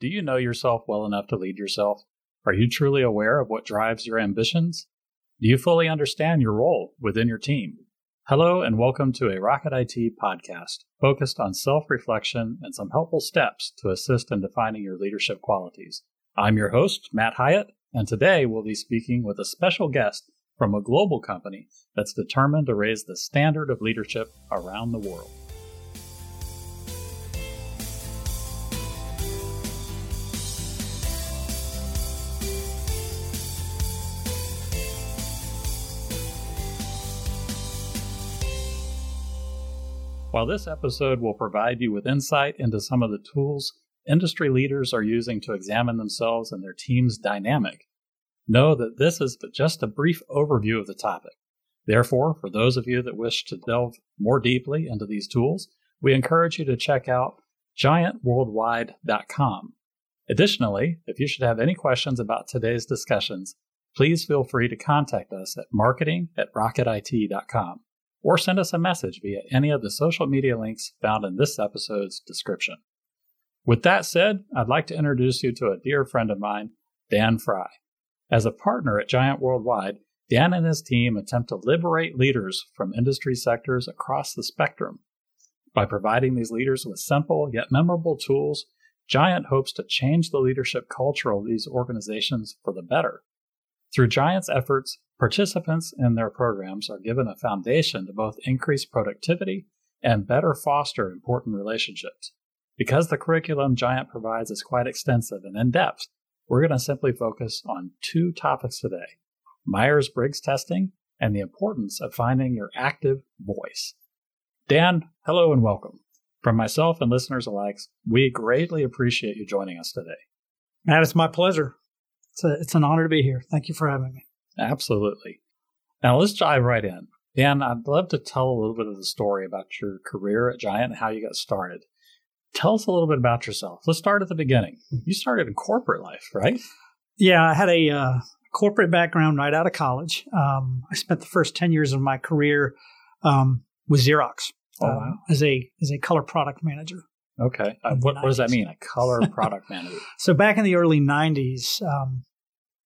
Do you know yourself well enough to lead yourself? Are you truly aware of what drives your ambitions? Do you fully understand your role within your team? Hello, and welcome to a Rocket IT podcast focused on self reflection and some helpful steps to assist in defining your leadership qualities. I'm your host, Matt Hyatt, and today we'll be speaking with a special guest from a global company that's determined to raise the standard of leadership around the world. While this episode will provide you with insight into some of the tools industry leaders are using to examine themselves and their team's dynamic, know that this is but just a brief overview of the topic. Therefore, for those of you that wish to delve more deeply into these tools, we encourage you to check out giantworldwide.com. Additionally, if you should have any questions about today's discussions, please feel free to contact us at marketing at rocketit.com or send us a message via any of the social media links found in this episode's description. With that said, I'd like to introduce you to a dear friend of mine, Dan Fry. As a partner at Giant Worldwide, Dan and his team attempt to liberate leaders from industry sectors across the spectrum. By providing these leaders with simple yet memorable tools, Giant hopes to change the leadership culture of these organizations for the better. Through Giant's efforts, Participants in their programs are given a foundation to both increase productivity and better foster important relationships. Because the curriculum Giant provides is quite extensive and in depth, we're going to simply focus on two topics today Myers Briggs testing and the importance of finding your active voice. Dan, hello and welcome. From myself and listeners alike, we greatly appreciate you joining us today. Matt, it's my pleasure. It's, a, it's an honor to be here. Thank you for having me. Absolutely. Now let's dive right in. Dan, I'd love to tell a little bit of the story about your career at Giant and how you got started. Tell us a little bit about yourself. Let's start at the beginning. You started in corporate life, right? Yeah, I had a uh, corporate background right out of college. Um, I spent the first 10 years of my career um, with Xerox oh, wow. Um, as a as a color product manager. Okay. Uh, what, what, does that mean, a color product manager? So back in the early 90s, um,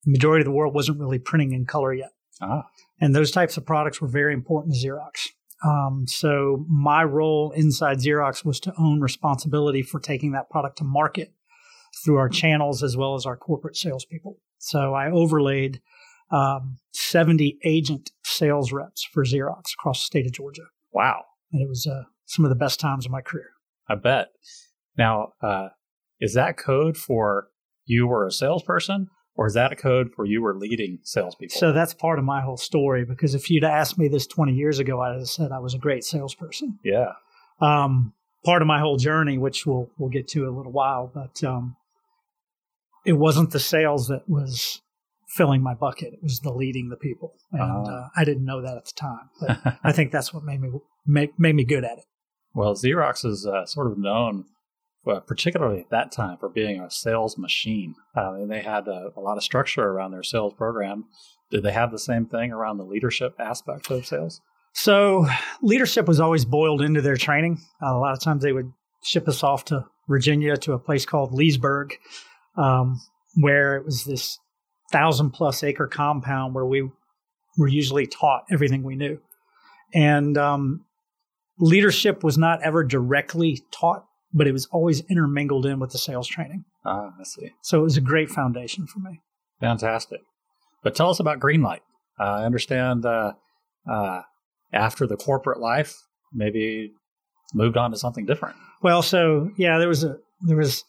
the majority of the world wasn't really printing in color yet. Ah. And those types of products were very important to Xerox. Um, so my role inside Xerox was to own responsibility for taking that product to market through our channels as well as our corporate salespeople. So I overlaid um, 70 agent sales reps for Xerox across the state of Georgia. Wow. And it was uh, some of the best times of my career. I bet. Now, uh, is that code for you were a salesperson or is that a code for you were leading salespeople? So that's part of my whole story because if you'd asked me this 20 years ago, I'd have said I was a great salesperson. Yeah. Um, part of my whole journey, which we'll we'll get to in a little while, but um, it wasn't the sales that was filling my bucket; it was the leading the people, and uh, uh, I didn't know that at the time. But I think that's what made me make, made me good at it. Well, Xerox is uh, sort of known particularly at that time for being a sales machine. Uh, and they had a, a, lot of structure around their sales program. Did they have the same thing around the leadership aspect of sales? So, leadership was always boiled into their training. Uh, a lot of times they would ship us off to Virginia to a place called Leesburg, um, where it was this thousand plus acre compound where we were usually taught everything we knew. And um, leadership was not ever directly taught but it was always intermingled in with the sales training. Ah, I see. So it was a great foundation for me. Fantastic. But tell us about Greenlight. Uh, I understand uh, uh, after the corporate life, maybe moved on to something different. Well, so yeah, there was a there was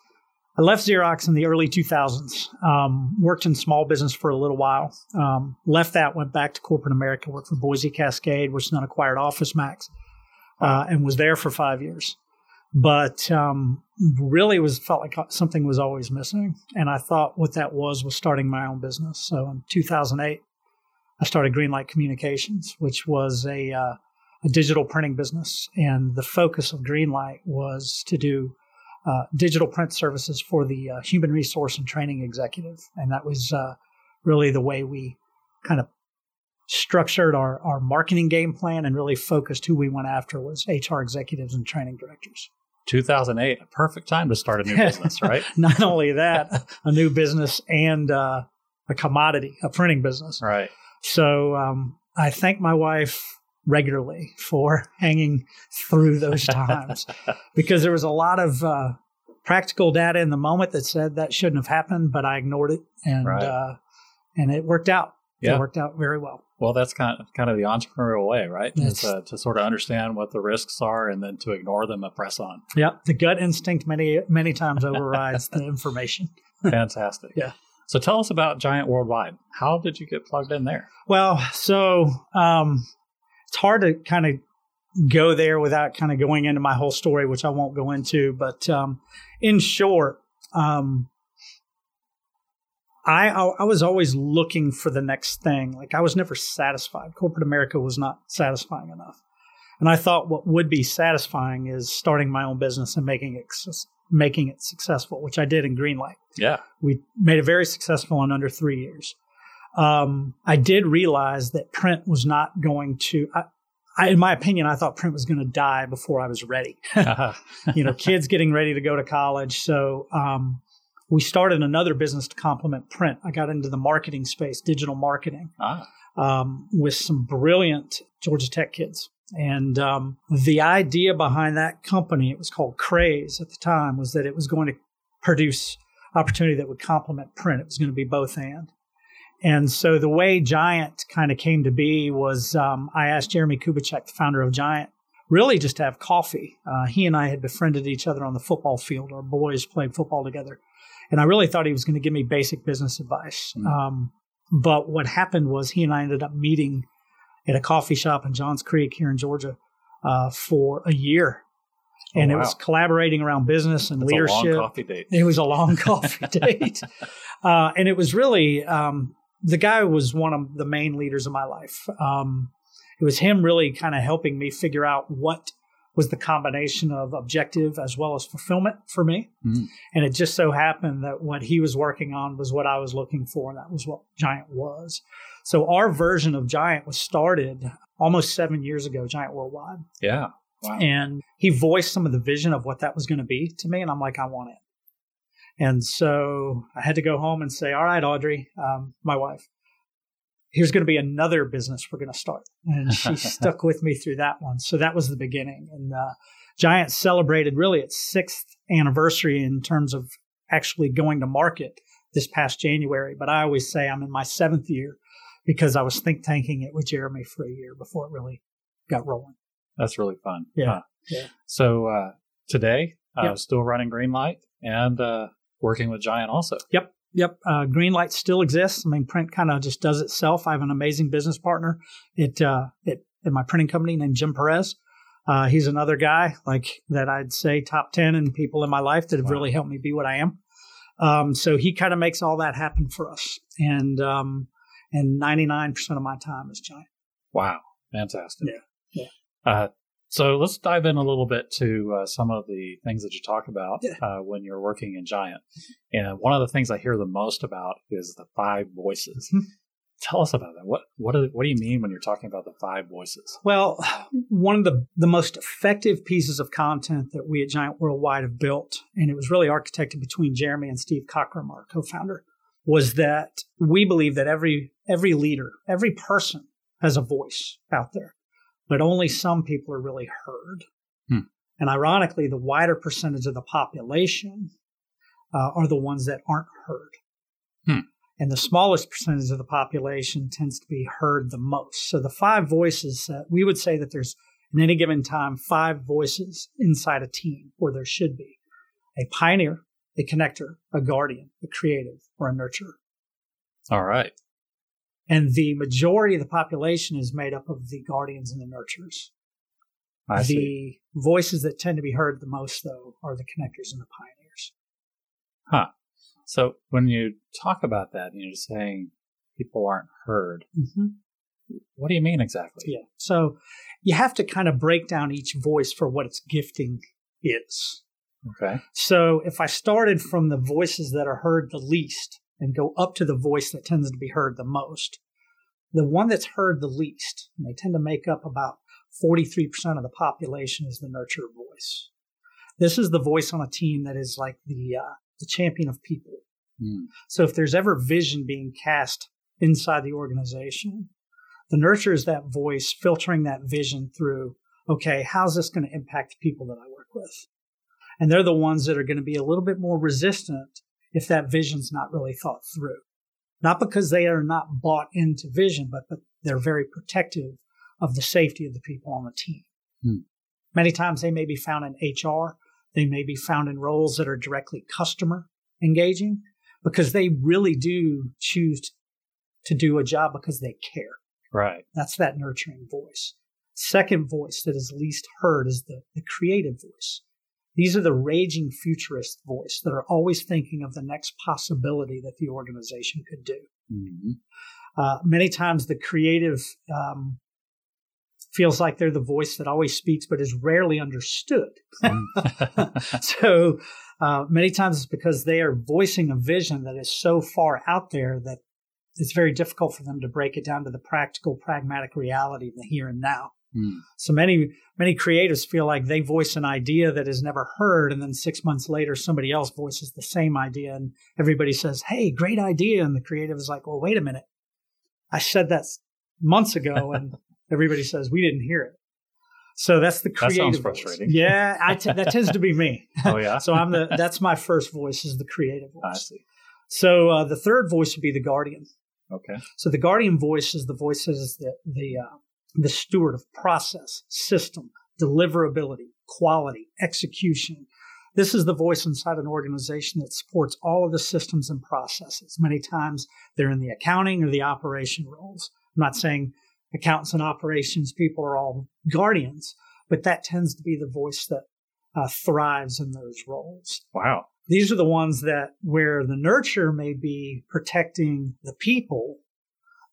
I left Xerox in the early 2000s. Um, worked in small business for a little while. Um, left that, went back to corporate America. Worked for Boise Cascade, which then acquired Office Max, uh, and was there for five years but um, really was felt like something was always missing. And i thought what that was was starting my own business. So in 2008 i started greenlight communications which was a, uh, a digital printing business. And the focus of greenlight was to do uh, digital print services for the uh, human resource and training executive. And that was uh, really the way we kind of structured our, our marketing game plan and really focused who we went after was hr executives and training directors 2008, a perfect time to start a new business, right? Not only that, a new business and uh, a commodity, a printing business. Right. So um, I thank my wife regularly for hanging through those times because there was a lot of uh, practical data in the moment that said that shouldn't have happened, but I ignored it and Right. uh, and it worked out. Yeah. It worked out very well. Well, that's kind of kind of the entrepreneurial way, right? Is, uh, to sort of understand what the risks are and then to ignore them and press on. Yeah, The gut instinct many many times overrides the information. Fantastic. Yeah. So tell us about Giant Worldwide. How did you get plugged in there? Well, so um, it's hard to kind of go there without kind of going into my whole story, which I won't go into. But um, in short, um, I, I was always looking for the next thing. Like I was never satisfied. Corporate America was not satisfying enough, and I thought what would be satisfying is starting my own business and making it making it successful, which I did in Greenlight Yeah. we made it very successful in under three years. Um, I did realize that print was not going to. I, I, in my opinion, I thought print was going to die before I was ready. you know, kids getting ready to go to college, so um, we started another business to complement print. I got into the marketing space, digital marketing, ah, um, with some brilliant Georgia Tech kids. And um, the idea behind that company, it was called Craze at the time, was that it was going to produce opportunity that would complement print. It was going to be both and. And so the way Giant kind of came to be was um, I asked Jeremie Kubicek, the founder of Giant, really just to have coffee. Uh, he and I had befriended each other on the football field. Our boys played football together. And I really thought he was going to give me basic business advice. Mm. Um, but what happened was he and I ended up meeting at a coffee shop in Johns Creek here in Georgia uh, for a year. Oh, And it was collaborating around business and That's leadership. a long coffee date. It was a long coffee date. Uh, and it was really, um, the guy was one of the main leaders of my life. Um, it was him really kind of helping me figure out what was the combination of objective as well as fulfillment for me. Mm. And it just so happened that what he was working on was what I was looking for, and that was what Giant was. So our version of Giant was started almost seven years ago, Giant Worldwide. Yeah. Wow. And he voiced some of the vision of what that was going to be to me. And I'm like, I want it. And so I had to go home and say, All right, Audrey, um, my wife, here's going to be another business we're going to start. And she stuck with me through that one. So that was the beginning. And uh, Giant celebrated really its sixth anniversary in terms of actually going to market this past January. But I always say I'm in my seventh year because I was think tanking it with Jeremie for a year before it really got rolling. That's really fun. Yeah. Huh. Yeah. So uh, today, uh, Yep. still running Greenlight and uh, working with Giant also. Yep. Yep. Uh, Greenlight still exists. I mean, print kind of just does itself. I have an amazing business partner at, uh, at, at my printing company named Jim Perez. Uh, he's another guy like that I'd say top 10 and people in my life that have Wow. really helped me be what I am. Um, so he kind of makes all that happen for us. And, um, and 99% of my time is giant. Wow. Fantastic. Yeah. Uh, so let's dive in a little bit to uh, some of the things that you talk about Yeah. uh, when you're working in Giant. And one of the things I hear the most about is the five voices. Hmm. Tell us about that. What what do, what do you mean when you're talking about the five voices? Well, one of the, the most effective pieces of content that we at Giant Worldwide have built, and it was really architected between Jeremie and Steve Cockram, our co-founder, was that we believe that every every leader, every person has a voice out there, but only some people are really heard. Hmm. And ironically, the wider percentage of the population uh, are the ones that aren't heard. Hmm. And the smallest percentage of the population tends to be heard the most. So the five voices, uh, we would say that there's, in any given time, five voices inside a team, or there should be a pioneer, a connector, a guardian, a creative, or a nurturer. All right. And the majority of the population is made up of the guardians and the nurturers. I the see. voices that tend to be heard the most, though, are the connectors and the pioneers. Huh. So when you talk about that, and you're saying people aren't heard. Mm-hmm. What do you mean exactly? Yeah. So you have to kind of break down each voice for what its gifting is. Okay. So if I started from the voices that are heard the least and go up to the voice that tends to be heard the most, the one that's heard the least, and they tend to make up about 43% of the population, is the nurture voice. This is the voice on a team that is like the uh, the champion of people. Mm. So if there's ever vision being cast inside the organization, the nurture is that voice filtering that vision through. Okay, how's this going to impact the people that I work with? And they're the ones that are going to be a little bit more resistant if that vision's not really thought through. Not because they are not bought into vision, but, but they're very protective of the safety of the people on the team. Hmm. Many times they may be found in HR. They may be found in roles that are directly customer engaging because they really do choose to do a job because they care. Right. That's that nurturing voice. Second voice that is least heard is the, the creative voice. These are the raging futurist voice that are always thinking of the next possibility that the organization could do. hmm Uh, many times the creative um, feels like they're the voice that always speaks but is rarely understood. so uh, many times it's because they are voicing a vision that is so far out there that it's very difficult for them to break it down to the practical, pragmatic reality of the here and now. Mm. So many many creatives feel like they voice an idea that is never heard, and then six months later, somebody else voices the same idea, and everybody says, "Hey, great idea!" And the creative is like, "Well, wait a minute, I said that months ago," and everybody says, "We didn't hear it." So that's the creative. That sounds voice. frustrating. Yeah, I t- that tends to be me. Oh yeah. so I'm the that's my first voice is the creative voice. I see. So uh, the third voice would be the guardian. Okay. So the guardian voice is the voice that is the the uh, the steward of process, system, deliverability, quality, execution. This is the voice inside an organization that supports all of the systems and processes. Many times they're in the accounting or the operation roles. I'm not saying accountants and operations people are all guardians, but that tends to be the voice that uh, thrives in those roles Wow. these are the ones that where the nurture may be protecting the people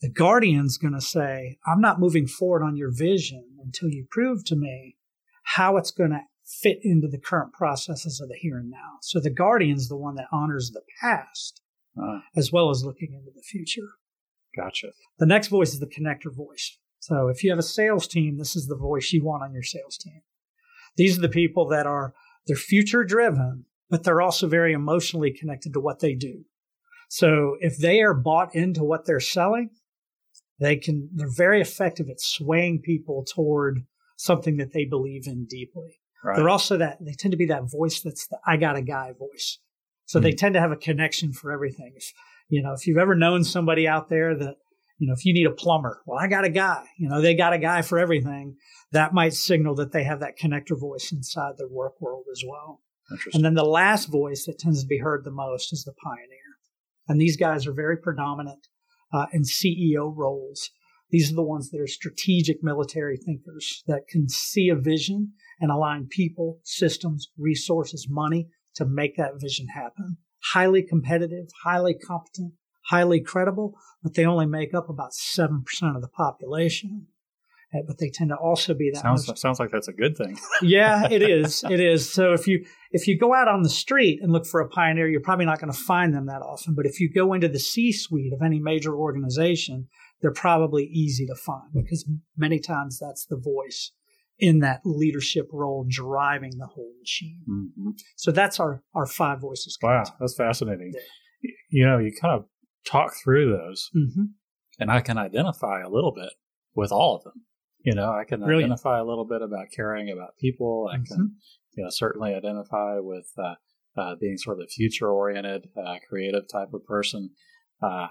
the guardian's going to say i'm not moving forward on your vision until you prove to me how it's going to fit into the current processes of the here and now so the guardian's the one that honors the past Uh, as well as looking into the future gotcha. the next voice is the connector voice. So if you have a sales team, this is the voice you want on your sales team. These are the people that are they're future driven, but they're also very emotionally connected to what they do. So if they are bought into what they're selling, they can they're very effective at swaying people toward something that they believe in deeply. Right. They're also that they tend to be that voice that's the I got a guy voice. So they Hmm. tend to have a connection for everything. If, you know, if you've ever known somebody out there that, you know, if you need a plumber, well, I got a guy, you know, they got a guy for everything. That might signal that they have that connector voice inside their work world as well. And then the last voice that tends to be heard the most is the pioneer. And these guys are very predominant uh, in CEO roles. These are the ones that are strategic military thinkers that can see a vision and align people, systems, resources, money to make that vision happen. Highly competitive, highly competent, highly credible, but they only make up about 7% of the population. But they tend to also be that sounds most sounds like that's a good thing. yeah, it is. It is. So if you if you go out on the street and look for a pioneer, you're probably not going to find them that often. But if you go into the C-suite of any major organization, they're probably easy to find because many times that's the voice in that leadership role driving the whole machine. hmm So that's our our five voices. Wow, that's fascinating. You know, you kind of talk through those, hmm and I can identify a little bit with all of them. You know, I can Brilliant. identify a little bit about caring about people. I can, you know, certainly identify with uh, uh, being sort of a future oriented, uh, creative type of person. Uh,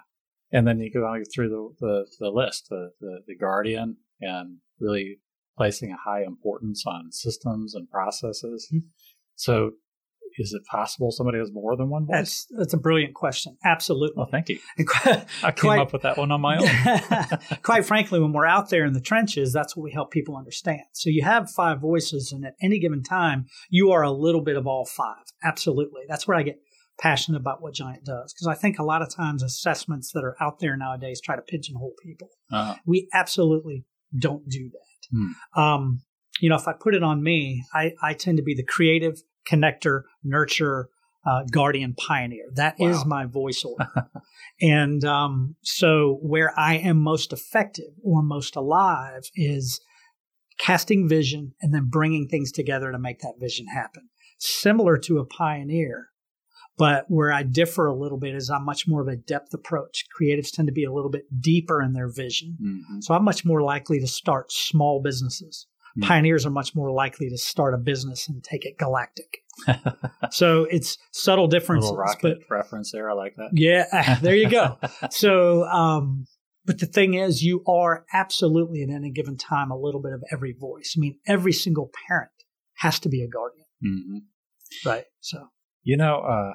and then you go through the, the, the list, the, the, the guardian, and really placing a high importance on systems and processes. Mhm. So, is it possible somebody has more than one voice? That's that's a brilliant question. Absolutely. well, thank you. Quite- I came Quite- up with that one on my own. Quite frankly, when we're out there in the trenches, that's what we help people understand. So you have five voices, and at any given time, you are a little bit of all five. Absolutely. That's where I get passionate about what Giant does. Because I think a lot of times assessments that are out there nowadays try to pigeonhole people. Uh, We absolutely don't do that. Um, you know, if I put it on me, I, I tend to be the creative connector, nurture, uh, guardian pioneer. That is Wow. my voice order. and um, so, where I am most effective or most alive is casting vision and then bringing things together to make that vision happen. similar to a pioneer. But where I differ a little bit is I'm much more of a depth approach. Creatives tend to be a little bit deeper in their vision. Mhm. So I'm much more likely to start small businesses. Hmm. Pioneers are much more likely to start a business and take it galactic. So it's subtle differences. Little rocket reference there. I like that. Yeah, there you go. so, um, but the thing is, you are absolutely at any given time a little bit of every voice. I mean, every single parent has to be a guardian, hmm right? So, You know, uh,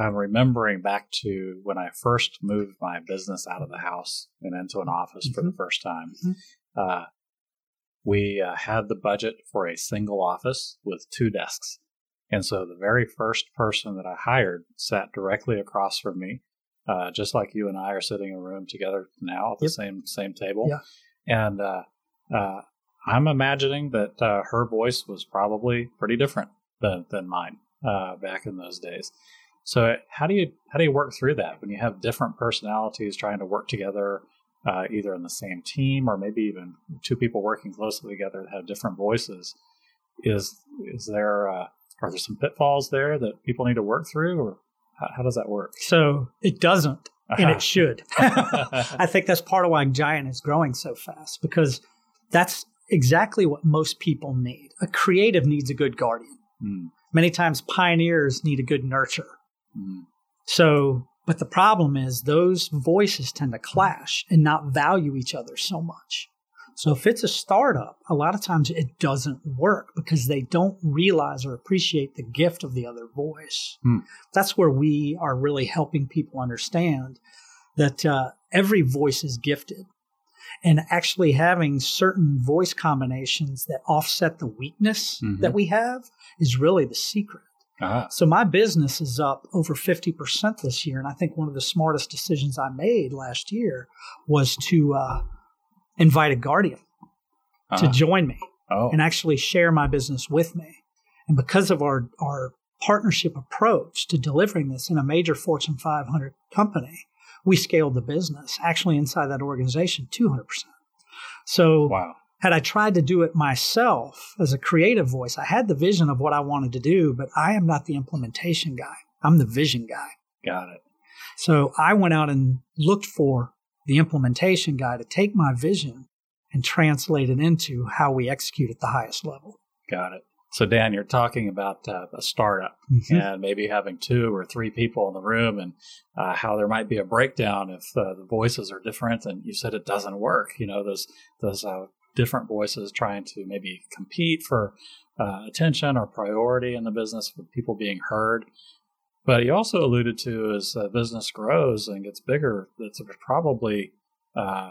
I'm remembering back to when I first moved my business out of the house and into an office for the first time. Mhm. Uh, we uh, had the budget for a single office with two desks. And so the very first person that I hired sat directly across from me, uh, just like you and I are sitting in a room together now at the Yep. same same table. Yeah. And uh, uh, I'm imagining that uh, her voice was probably pretty different than than mine uh, back in those days. So how do you how do you work through that when you have different personalities trying to work together, uh, either in the same team or maybe even two people working closely together that have different voices? Is is there uh, are there some pitfalls there that people need to work through, or how, how does that work? so it doesn't, and it should. Uh-huh. I think that's part of why Giant is growing so fast because that's exactly what most people need. A creative needs a good guardian. Mm, Many times, pioneers need a good nurture. mm, So, but the problem is those voices tend to clash and not value each other so much. So, if it's a startup, a lot of times it doesn't work because they don't realize or appreciate the gift of the other voice. Hmm. That's where we are really helping people understand that uh, every voice is gifted. And actually having certain voice combinations that offset the weakness Mhm. that we have is really the secret. Ah, So my business is up over 50% this year. And I think one of the smartest decisions I made last year was to uh, invite a guardian to ah, join me oh, and actually share my business with me. And because of our, our partnership approach to delivering this in a major Fortune 500 company, we scaled the business actually inside that organization 200%. So wow, had I tried to do it myself as a creative voice, I had the vision of what I wanted to do, but I am not the implementation guy. I'm the vision guy. got it. So I went out and looked for the implementation guy to take my vision and translate it into how we execute at the highest level. Got it. So, Dan, you're talking about uh, a startup and maybe having two or three people in the room and uh, how there might be a breakdown if uh, the voices are different. And you said it doesn't work. You know, those those uh, different voices trying to maybe compete for uh, attention or priority in the business for people being heard. But he also alluded to as uh, business grows and gets bigger, that's probably uh,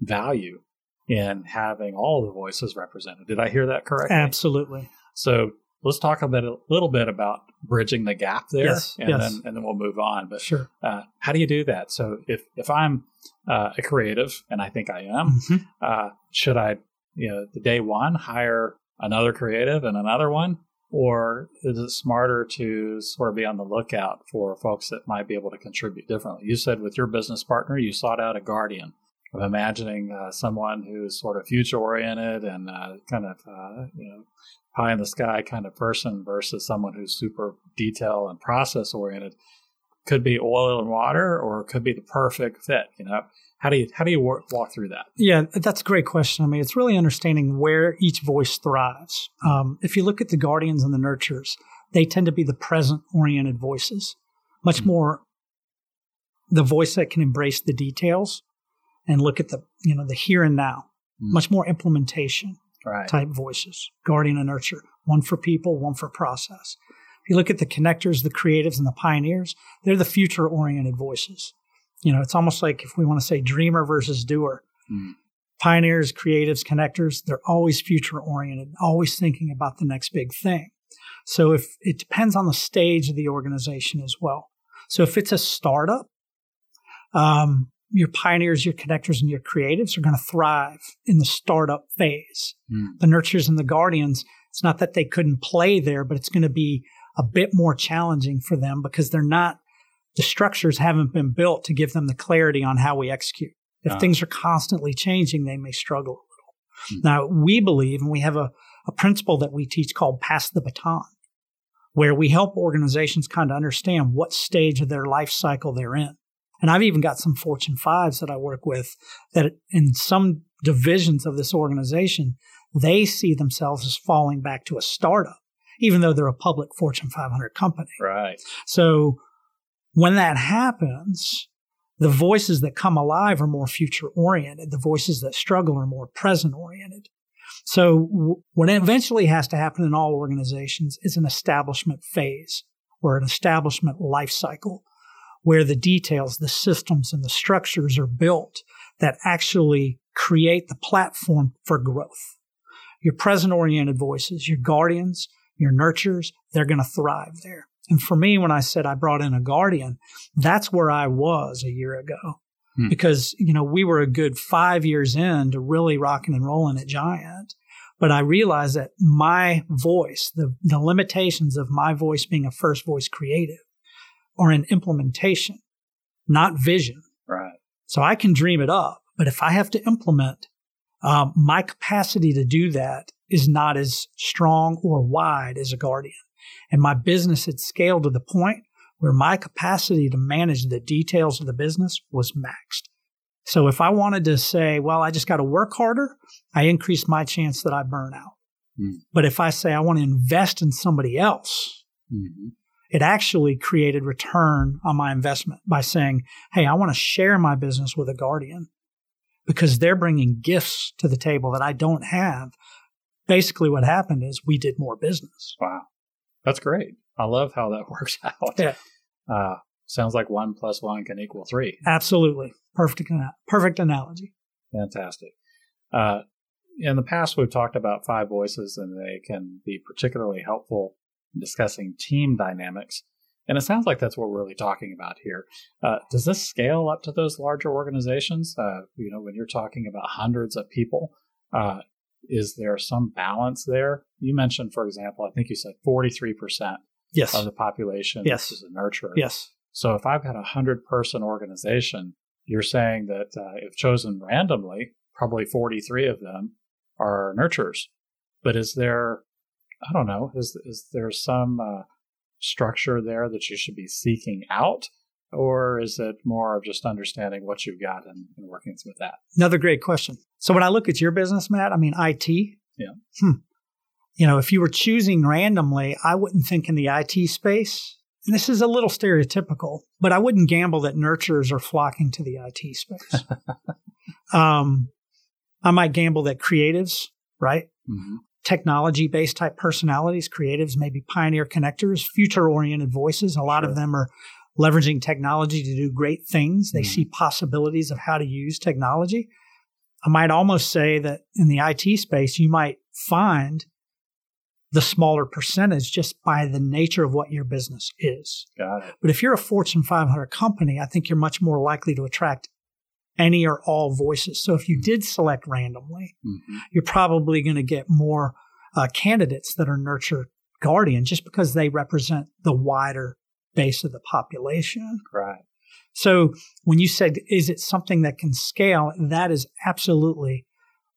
value in having all the voices represented. Did I hear that correctly? Absolutely. So let's talk a bit, a little bit about bridging the gap there, Yes, and yes. then and then we'll move on. But Sure. uh, how do you do that? So if if I'm uh, a creative, and I think I am, Mhm. uh, should I, you know, the day one hire another creative and another one, or is it smarter to sort of be on the lookout for folks that might be able to contribute differently? You said with your business partner, you sought out a guardian. Of imagining uh, someone who's sort of future oriented and uh, kind of uh, you know pie in the sky kind of person versus someone who's super detail and process oriented could be oil and water or could be the perfect fit you know how do you how do you work, walk through that Yeah, that's a great question. I mean, it's really understanding where each voice thrives. Um, if you look at the guardians and the nurtures, they tend to be the present oriented voices, much Mhm. more the voice that can embrace the details and look at the you know the here and now. Mm. Much more implementation right type voices, guardian and nurture, one for people, one for process. If you look at the connectors, the creatives, and the pioneers, they're the future oriented voices. You know, it's almost like if we want to say dreamer versus doer. Mm. Pioneers, creatives, connectors, they're always future oriented, always thinking about the next big thing. So if it depends on the stage of the organization as well. So if it's a startup, um, your pioneers, your connectors, and your creatives are going to thrive in the startup phase Mm. the nurtures and the guardians, it's not that they couldn't play there, but it's going to be a bit more challenging for them because they're not, the structures haven't been built to give them the clarity on how we execute. If Ah. things are constantly changing, they may struggle a little. Hmm. Now, we believe, and we have a, a principle that we teach called pass the baton. where we help organizations kind of understand what stage of their life cycle they're in. And I've even got some Fortune 5s that I work with that in some divisions of this organization, they see themselves as falling back to a startup, even though they're a public Fortune 500 company. Right. So when that happens, the voices that come alive are more future oriented. The voices that struggle are more present oriented. So what eventually has to happen in all organizations is an establishment phase or an establishment life cycle where the details, the systems and the structures are built that actually create the platform for growth. Your present oriented voices, your guardians, your nurtures, they're going to thrive there. And for me, when I said I brought in a guardian, that's where I was a year ago. Hmm. Because, you know, we were a good five years in to really rocking and rolling at Giant. But I realized that my voice, the, the limitations of my voice being a first voice creative, or an implementation, not vision. Right. So I can dream it up, but if I have to implement, um, my capacity to do that is not as strong or wide as a guardian. And my business had scaled to the point where my capacity to manage the details of the business was maxed. So if I wanted to say, well, I just got to work harder, I increase my chance that I burn out. Mm. But if I say I want to invest in somebody else, mm-hmm it actually created return on my investment by saying, Hey, I want to share my business with a guardian because they're bringing gifts to the table that I don't have. Basically, what happened is we did more business. Wow. That's great. I love how that works out. Yeah. Uh, sounds like one plus one can equal three. Absolutely. Perfect, perfect analogy. Fantastic. Uh, in the past, we've talked about five voices, and they can be particularly helpful discussing team dynamics. And it sounds like that's what we're really talking about here. Uh, does this scale up to those larger organizations? Uh, you know, when you're talking about hundreds of people, uh, is there some balance there? You mentioned, for example, I think you said 43% yes. of the population yes. is a nurturer. Yes. So if I've got a 100 person organization, you're saying that uh, if chosen randomly, probably 43 of them are nurturers. But is there I don't know. Is is there some uh, structure there that you should be seeking out, or is it more of just understanding what you've got and, and working with that? Another great question. So when I look at your business, Matt, I mean IT. Yeah. Hmm. You know, if you were choosing randomly, I wouldn't think in the IT space. And this is a little stereotypical, but I wouldn't gamble that nurturers are flocking to the IT space. um, I might gamble that creatives, right? Mm-hmm technology based type personalities, creatives, maybe pioneer connectors, future oriented voices. A lot sure. of them are leveraging technology to do great things. They mm-hmm. see possibilities of how to use technology. I might almost say that in the IT space, you might find the smaller percentage just by the nature of what your business is. Got it. But if you're a Fortune 500 company, I think you're much more likely to attract any or all voices. So if you did select randomly, mm-hmm. you're probably going to get more uh, candidates that are nurture guardian just because they represent the wider base of the population. Right. So when you said, is it something that can scale? That is absolutely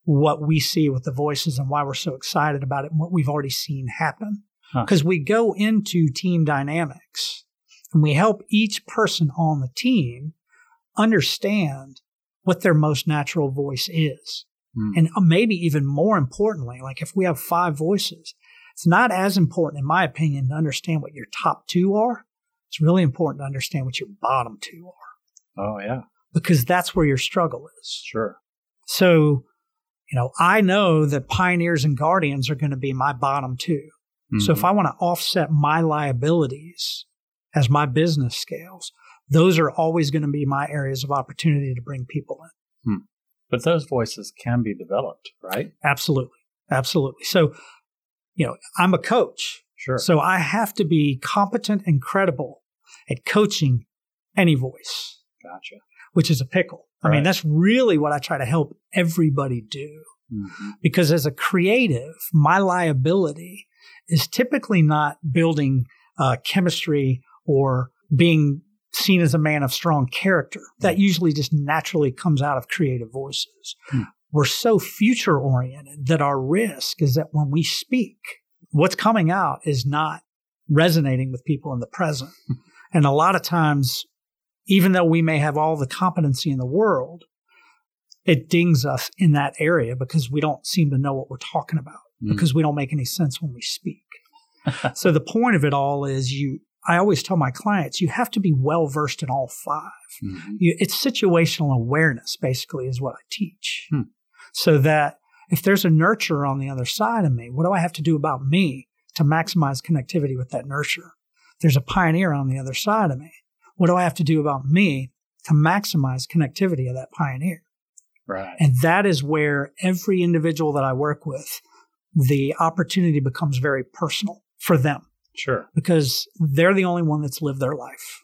what we see with the voices and why we're so excited about it and what we've already seen happen. Because huh. we go into team dynamics and we help each person on the team understand what their most natural voice is. Mm. And uh, maybe even more importantly, like if we have five voices, it's not as important, in my opinion, to understand what your top two are. It's really important to understand what your bottom two are. Oh, yeah. Because that's where your struggle is. Sure. So, you know, I know that pioneers and guardians are going to be my bottom 2 mm-hmm. So if mm-hmm. I want to offset my liabilities as my business scales, those are always going to be my areas of opportunity to bring people in. Hmm. But those voices can be developed, right? Absolutely. Absolutely. So, you know, I'm a coach. Sure. So I have to be competent and credible at coaching any voice. Gotcha. Which is a pickle. Right. I mean, that's really what I try to help everybody do. Mm-hmm. Because as a creative, my liability is typically not building uh, chemistry or being seen as a man of strong character. That hmm. usually just naturally comes out of creative voices. Hmm. We're so future oriented that our risk is that when we speak, what's coming out is not resonating with people in the present. and a lot of times, even though we may have all the competency in the world, it dings us in that area because we don't seem to know what we're talking about mm. because we don't make any sense when we speak. so the point of it all is you I always tell my clients you have to be well versed in all 5 mm-hmm. you, it's situational awareness, basically, is what I teach. Hmm. So that if there's a nurturer on the other side of me, what do I have to do about me to maximize connectivity with that nurturer? There's a pioneer on the other side of me. What do I have to do about me to maximize connectivity of that pioneer? Right. And that is where every individual that I work with, the opportunity becomes very personal for them. Sure. Because they're the only one that's lived their life.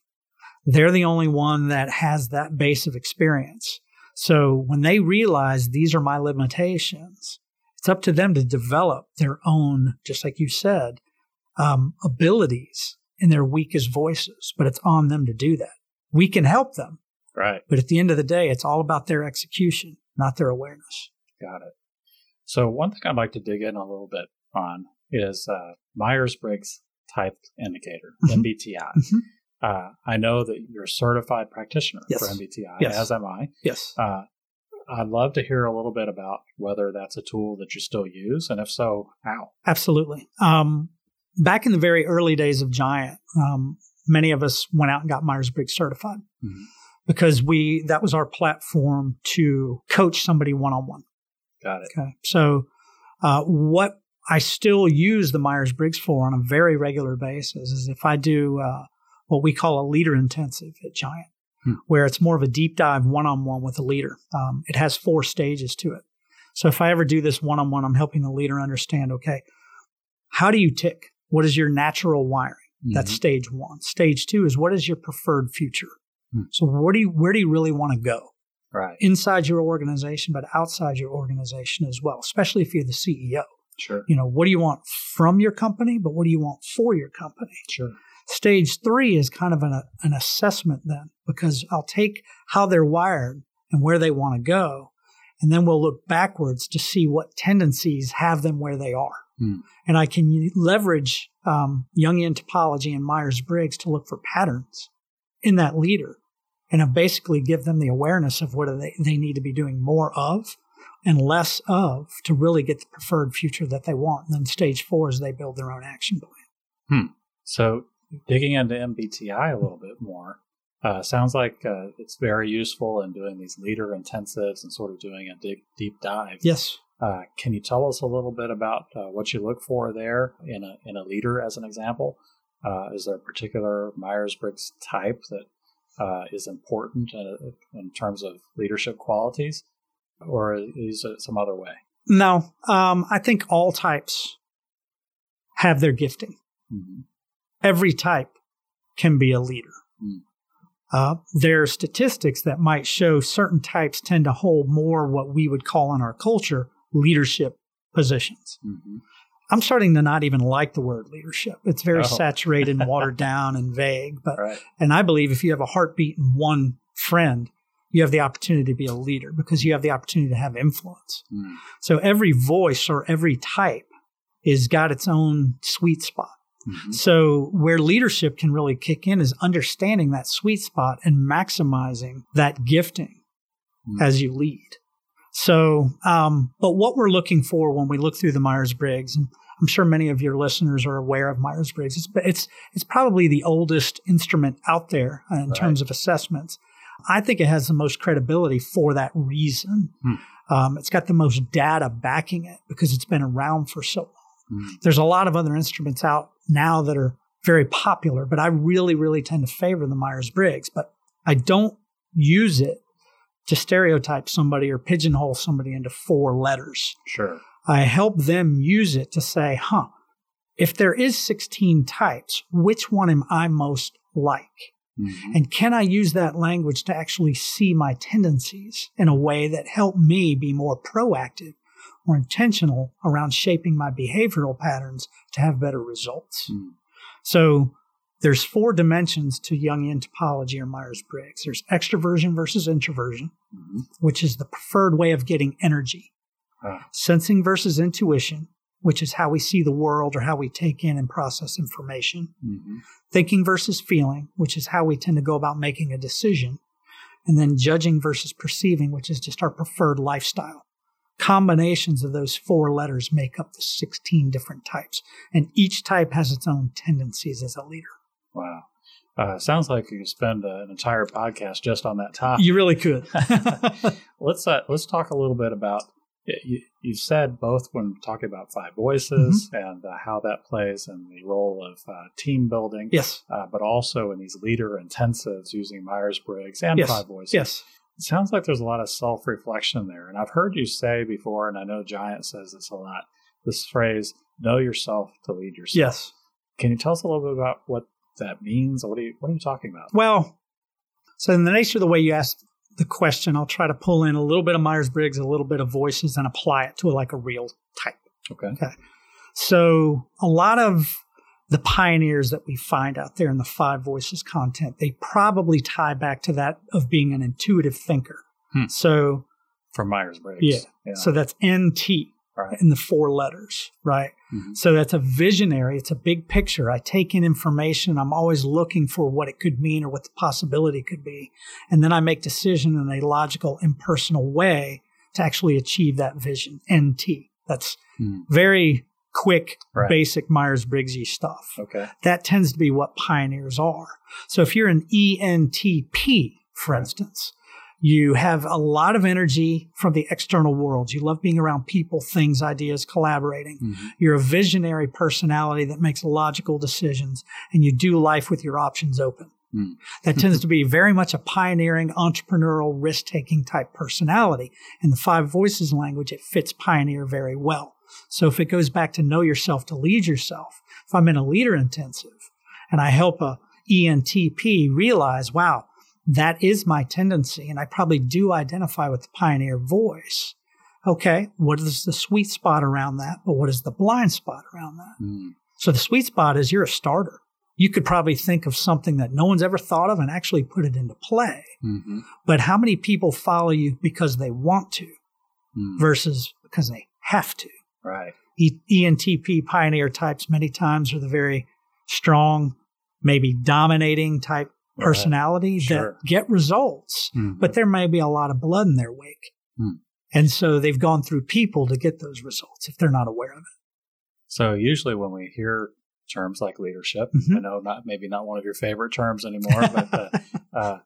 They're the only one that has that base of experience. So when they realize these are my limitations, it's up to them to develop their own, just like you said, um, abilities in their weakest voices. But it's on them to do that. We can help them. Right. But at the end of the day, it's all about their execution, not their awareness. Got it. So one thing I'd like to dig in a little bit on is uh, Myers Briggs type indicator, mm-hmm. MBTI. Mm-hmm. Uh, I know that you're a certified practitioner yes. for MBTI, yes. as am I. Yes. Uh, I'd love to hear a little bit about whether that's a tool that you still use, and if so, how. Absolutely. Um, back in the very early days of Giant, um, many of us went out and got Myers Briggs certified mm-hmm. because we that was our platform to coach somebody one on one. Got it. Okay. So, uh, what I still use the Myers Briggs for on a very regular basis is if I do uh, what we call a leader intensive at Giant, hmm. where it's more of a deep dive one on one with a leader. Um, it has four stages to it. So if I ever do this one on one, I'm helping the leader understand okay, how do you tick? What is your natural wiring? Mm-hmm. That's stage one. Stage two is what is your preferred future? Hmm. So where do you where do you really want to go? Right. Inside your organization, but outside your organization as well, especially if you're the CEO. Sure. You know, what do you want from your company, but what do you want for your company? Sure. Stage three is kind of an, an assessment then, because I'll take how they're wired and where they want to go, and then we'll look backwards to see what tendencies have them where they are. Hmm. And I can leverage um, Jungian typology and Myers Briggs to look for patterns in that leader and I basically give them the awareness of what they, they need to be doing more of and less of to really get the preferred future that they want. And then stage four is they build their own action plan. Hmm. So digging into MBTI a little bit more, uh, sounds like uh, it's very useful in doing these leader intensives and sort of doing a deep, deep dive. Yes. Uh, can you tell us a little bit about uh, what you look for there in a in a leader, as an example? Uh, is there a particular Myers Briggs type that uh, is important in, in terms of leadership qualities? Or is it some other way? No, um, I think all types have their gifting. Mm-hmm. Every type can be a leader. Mm. Uh, there are statistics that might show certain types tend to hold more what we would call in our culture leadership positions. Mm-hmm. I'm starting to not even like the word leadership. It's very oh. saturated and watered down and vague. But right. and I believe if you have a heartbeat and one friend, you have the opportunity to be a leader because you have the opportunity to have influence. Mm. So every voice or every type is got its own sweet spot. Mm-hmm. So where leadership can really kick in is understanding that sweet spot and maximizing that gifting mm. as you lead. So, um, but what we're looking for when we look through the Myers Briggs, and I'm sure many of your listeners are aware of Myers Briggs. It's, it's, it's probably the oldest instrument out there in right. terms of assessments. I think it has the most credibility for that reason. Hmm. Um, it's got the most data backing it because it's been around for so long. Hmm. There's a lot of other instruments out now that are very popular, but I really, really tend to favor the Myers Briggs. But I don't use it to stereotype somebody or pigeonhole somebody into four letters. Sure. I help them use it to say, huh, if there is 16 types, which one am I most like? Mm-hmm. And can I use that language to actually see my tendencies in a way that help me be more proactive or intentional around shaping my behavioral patterns to have better results? Mm-hmm. So there's four dimensions to Jungian typology or Myers-Briggs. There's extroversion versus introversion, mm-hmm. which is the preferred way of getting energy. Uh. Sensing versus intuition, which is how we see the world or how we take in and process information. Mm-hmm. Thinking versus feeling, which is how we tend to go about making a decision. And then judging versus perceiving, which is just our preferred lifestyle. Combinations of those four letters make up the 16 different types, and each type has its own tendencies as a leader. Wow. Uh, sounds like you could spend uh, an entire podcast just on that topic. You really could. let's uh, let's talk a little bit about you, you said both when talking about five voices Mm-hmm. and uh, how that plays in the role of uh, team building, yes. uh, but also in these leader intensives using Myers Briggs and Yes. five voices. Yes. It sounds like there's a lot of self reflection there. And I've heard you say before, and I know Giant says this a lot this phrase, know yourself to lead yourself. Yes. Can you tell us a little bit about what that means? What are you, what are you talking about? Well, so in the nature of the way you asked the question, I'll try to pull in a little bit of Myers Briggs, a little bit of voices, and apply it to like a real type. Okay. Okay. So a lot of the pioneers that we find out there in the five voices content, they probably tie back to that of being an intuitive thinker. Hmm. So From Myers Briggs. Yeah. so that's NT Right. in the four letters, right? Mhm. So that's a visionary. It's a big picture. I take in information. I'm always looking for what it could mean or what the possibility could be. And then I make decision in a logical, impersonal way to actually achieve that vision. NT. That's Hmm. very quick, Right. basic Myers Briggsy stuff. Okay. That tends to be what pioneers are. So if you're an ENTP, for Right. instance, you have a lot of energy from the external world. You love being around people, things, ideas, collaborating. Mhm. You're a visionary personality that makes logical decisions and you do life with your options open. Hmm. That tends to be very much a pioneering, entrepreneurial, risk taking type personality. In the five voices language, it fits pioneer very well. So if it goes back to know yourself to lead yourself, if I'm in a leader intensive and I help a ENTP realize, wow, that is my tendency, and I probably do identify with the pioneer voice. Okay, what is the sweet spot around that? But what is the blind spot around that? Mm. So the sweet spot is you're a starter. You could probably think of something that no one's ever thought of and actually put it into play. Mhm. But how many people follow you because they want to Mm. versus because they have to? Right. E- ENTP pioneer types many times are the very strong, maybe dominating type Personality Sure. that get results, Mhm. but there may be a lot of blood in their wake. Hmm. And so they've gone through people to get those results if they're not aware of it. So usually when we hear terms like leadership, Mhm. I know not maybe not one of your favorite terms anymore, but uh, uh,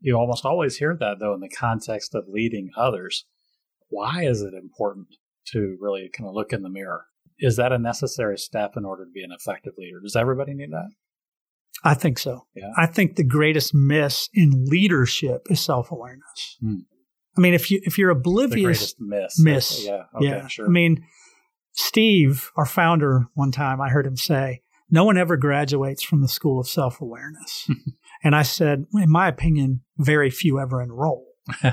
you almost always hear that though in the context of leading others. Why is it important to really kind of look in the mirror? Is that a necessary step in order to be an effective leader? Does everybody need that? I think so. Yeah. I think the greatest miss in leadership is self awareness. Hmm. I mean, if you if you're oblivious, miss. miss. Yeah. Okay. yeah. Sure. I mean, Steve, our founder, one time I heard him say, "No one ever graduates from the school of self awareness," and I said, in my opinion, very few ever enroll.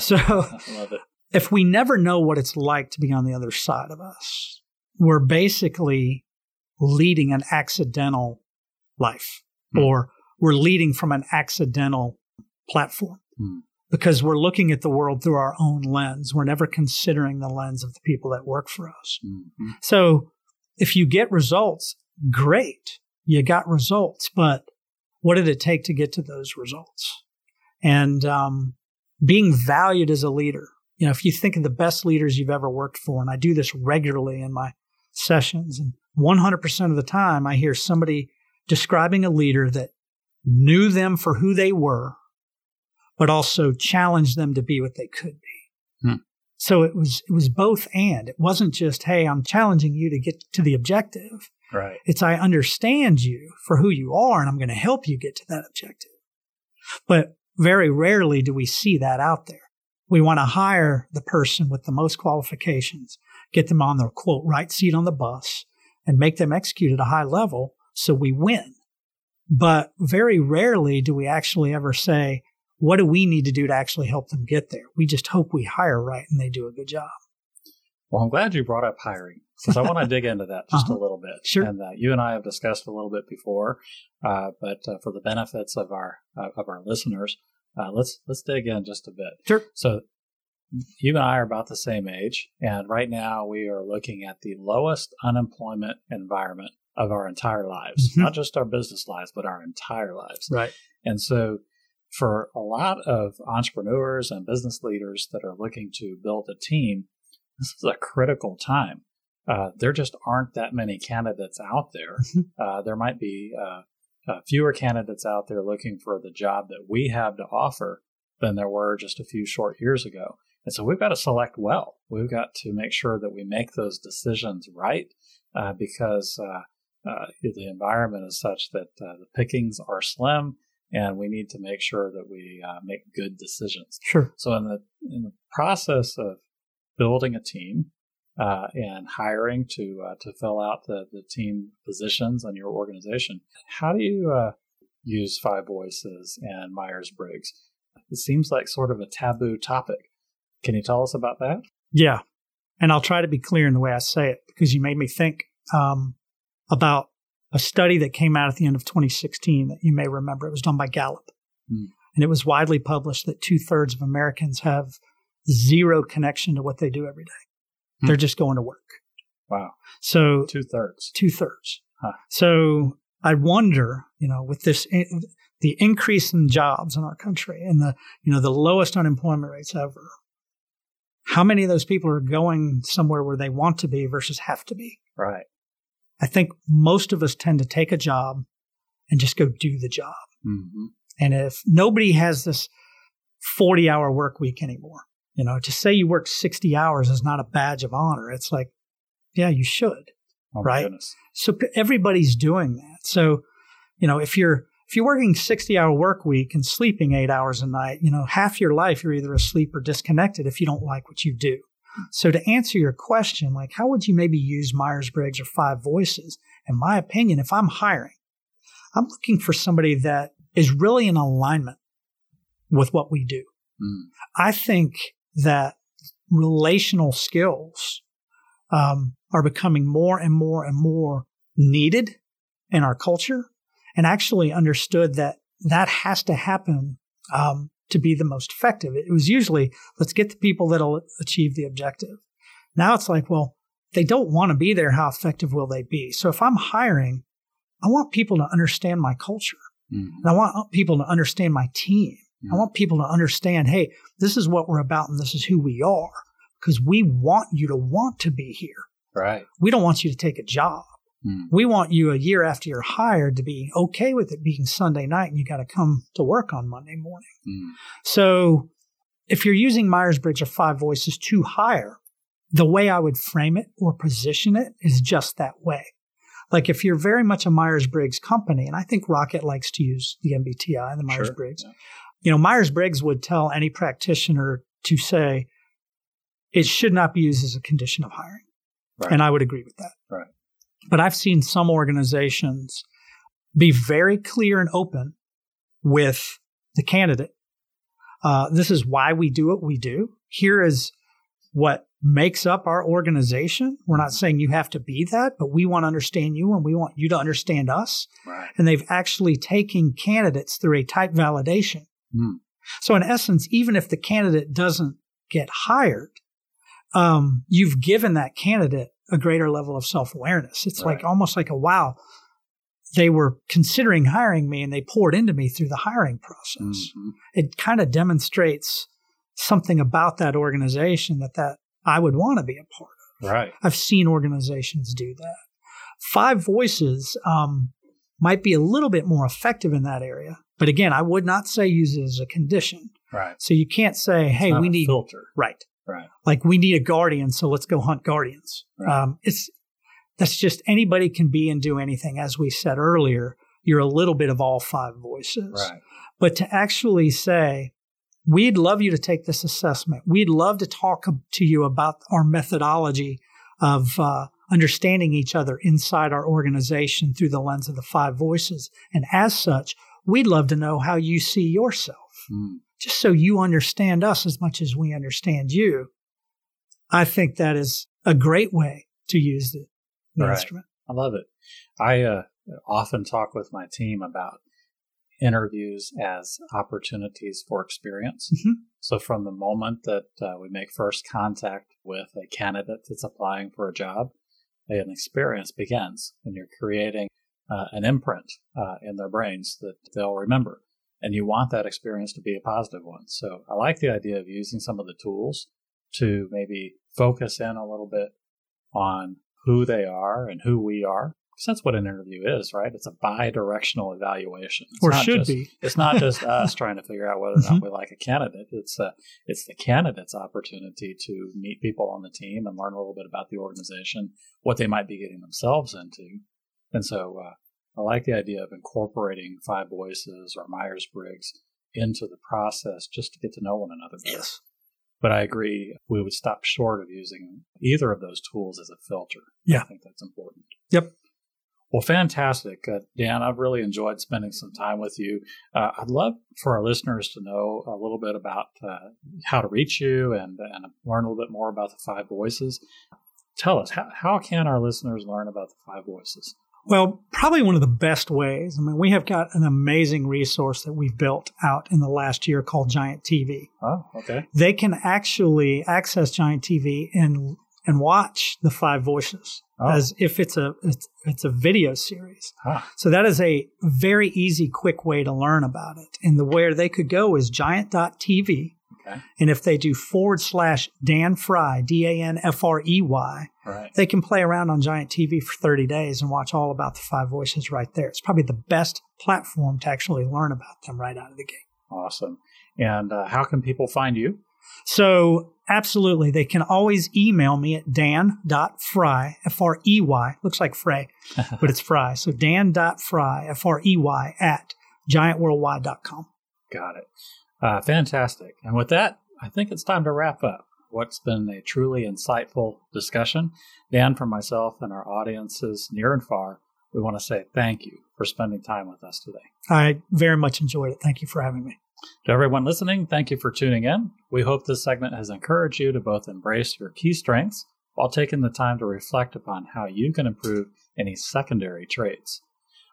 So I love it. if we never know what it's like to be on the other side of us, we're basically leading an accidental life Hmm. or we're leading from an accidental platform Hmm. because we're looking at the world through our own lens. We're never considering the lens of the people that work for us. Mhm. So if you get results, great. You got results, but what did it take to get to those results? And um, being valued as a leader. You know, if you think of the best leaders you've ever worked for, and I do this regularly in my sessions, and 100% of the time I hear somebody describing a leader that knew them for who they were, but also challenged them to be what they could be. Hmm. So it was it was both and. It wasn't just, hey, I'm challenging you to get to the objective. Right. It's I understand you for who you are and I'm going to help you get to that objective. But very rarely do we see that out there. We want to hire the person with the most qualifications, get them on the quote right seat on the bus and make them execute at a high level so we win. But very rarely do we actually ever say, what do we need to do to actually help them get there? We just hope we hire right and they do a good job. Well, I'm glad you brought up hiring because I want to dig into that just Uh-huh. a little bit. Sure. And uh, you and I have discussed a little bit before, uh, but uh, for the benefits of our uh, of our listeners, uh, let's let's dig in just a bit. Sure. So, you and I are about the same age, and right now we are looking at the lowest unemployment environment of our entire lives, Mhm. not just our business lives, but our entire lives. Right. And so, for a lot of entrepreneurs and business leaders that are looking to build a team, this is a critical time. Uh, there just aren't that many candidates out there. Mhm. Uh, there might be uh, uh, fewer candidates out there looking for the job that we have to offer than there were just a few short years ago. And so we've got to select well. We've got to make sure that we make those decisions right uh, because uh, the environment is such that uh, the pickings are slim, and we need to make sure that we uh, make good decisions. Sure. So in the in the process of building a team uh, and hiring to uh, to fill out the the team positions on your organization, how do you uh, use Five Voices and Myers Briggs? It seems like sort of a taboo topic. Can you tell us about that? Yeah. And I'll try to be clear in the way I say it because you made me think um, about a study that came out at the end of 2016 that you may remember. It was done by Gallup. Hmm. And it was widely published that two thirds of Americans have zero connection to what they do every day. Hmm. They're just going to work. Wow, So two thirds. two thirds. Huh. So I wonder, you know, with this, the increase in jobs in our country and the, you know, the lowest unemployment rates ever, how many of those people are going somewhere where they want to be versus have to be? Right. I think most of us tend to take a job and just go do the job. hmm And if nobody has this 40 hour work week anymore, you know, to say you work 60 hours is not a badge of honor. It's like, yeah, you should. Oh, Right. goodness. So everybody's doing that. So, you know, if you're if you're working 60 hour work week and sleeping eight hours a night, you know, half your life you're either asleep or disconnected if you don't like what you do. So to answer your question, like how would you maybe use Myers Briggs or Five Voices? In my opinion, if I'm hiring, I'm looking for somebody that is really in alignment with what we do. Mm. I think that relational skills um, are becoming more and more and more needed in our culture, and actually understood that that has to happen um, to be the most effective. It was usually let's get the people that'll achieve the objective. Now it's like, well, they don't want to be there. How effective will they be? So if I'm hiring, I want people to understand my culture. Mhm. And I want people to understand my team. I Mhm. want people to understand, hey, this is what we're about and this is who we are because we want you to want to be here. Right. We don't want you to take a job. Mm. We want you a year after you're hired to be okay with it being Sunday night and you got to come to work on Monday morning. Mm. So if you're using Myers Briggs or Five Voices to hire, the way I would frame it or position it is just that way. Like if you're very much a Myers Briggs company, and I think Rocket likes to use the MBTI and the Myers Sure. Briggs, Yeah. you know, Myers Briggs would tell any practitioner to say it should not be used as a condition of hiring. Right. And I would agree with that. Right. But I've seen some organizations be very clear and open with the candidate. Uh, this is why we do what we do. Here is what makes up our organization. We're not saying you have to be that, but we want to understand you and we want you to understand us. Right. And they've actually taken candidates through a type validation. Mm. So in essence, even if the candidate doesn't get hired, um, you've given that candidate a greater level of self awareness. It's like almost like a wow. They were considering hiring me and they poured into me through the hiring process. Mhm. It kind of demonstrates something about that organization that, that I would want to be a part of. Right. I've seen organizations do that. Five voices um, might be a little bit more effective in that area. But again, I would not say use it as a condition. Right. So you can't say, hey, we a need, filter. right. Right. Like we need a guardian, so let's go hunt guardians. Right. Um, it's, that's just anybody can be and do anything. As we said earlier, you're a little bit of all five voices. Right. But to actually say, we'd love you to take this assessment. We'd love to talk to you about our methodology of uh, understanding each other inside our organization through the lens of the five voices. And as such, we'd love to know how you see yourself, Mm. Just so you understand us as much as we understand you. I think that is a great way to use the, the Right. instrument. I love it. I uh, often talk with my team about interviews as opportunities for experience. Mhm. So, from the moment that uh, we make first contact with a candidate that's applying for a job, an experience begins, and you're creating uh, an imprint uh, in their brains that they'll remember. And you want that experience to be a positive one. So, I like the idea of using some of the tools to maybe focus in a little bit on who they are and who we are. Because that's what an interview is, right? It's a bi-directional evaluation. It's or should just- be. It's not just us trying to figure out whether or not we like a candidate. It's uh, it's the candidate's opportunity to meet people on the team and learn a little bit about the organization, what they might be getting themselves into. And so uh, I like the idea of incorporating Five Voices or Myers Briggs into the process just to get to know one another better. But I agree, we would stop short of using either of those tools as a filter. Yeah. I think that's important. Yep. Well, fantastic. Uh, Dan, I've really enjoyed spending some time with you. Uh, I'd love for our listeners to know a little bit about uh, how to reach you and, and learn a little bit more about the Five Voices. Tell us, how, how can our listeners learn about the Five Voices? Well, probably one of the best ways. I mean, we have got an amazing resource that we've built out in the last year called Giant TV. Oh, okay. They can actually access Giant TV and and watch the five voices Oh. as if it's a it's, it's a video series. So that is a very easy, quick way to learn about it. And the where they could go is giant.tv. okay. And if they do forward slash Dan Frey, D A N F R E Y, right. they can play around on Giant TV for 30 days and watch all about the five voices right there. It's probably the best platform to actually learn about them right out of the gate. Awesome. And uh, how can people find you? So, absolutely, they can always email me at dan.frey, F R E Y, looks like Frey, but it's Fry. So, dan.frey, F R E Y, at giantworldwide.com. Got it. Uh, fantastic. And with that, I think it's time to wrap up what's been a truly insightful discussion. Dan, from myself and our audiences near and far, we want to say thank you for spending time with us today. I very much enjoyed it. Thank you for having me. To everyone listening, thank you for tuning in. We hope this segment has encouraged you to both embrace your key strengths while taking the time to reflect upon how you can improve any secondary traits.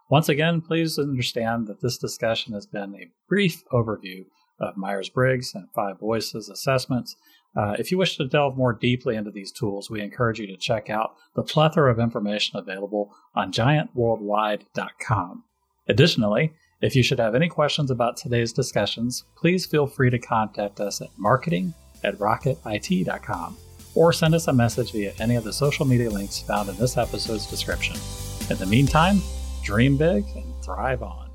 Once again, please understand that this discussion has been a brief overview of Myers Briggs and Five Voices assessments. Uh, if you wish to delve more deeply into these tools, we encourage you to check out the plethora of information available on giantworldwide.com. Additionally, if you should have any questions about today's discussions, please feel free to contact us at marketing at rocketit.com or send us a message via any of the social media links found in this episode's description. In the meantime, dream big and thrive on.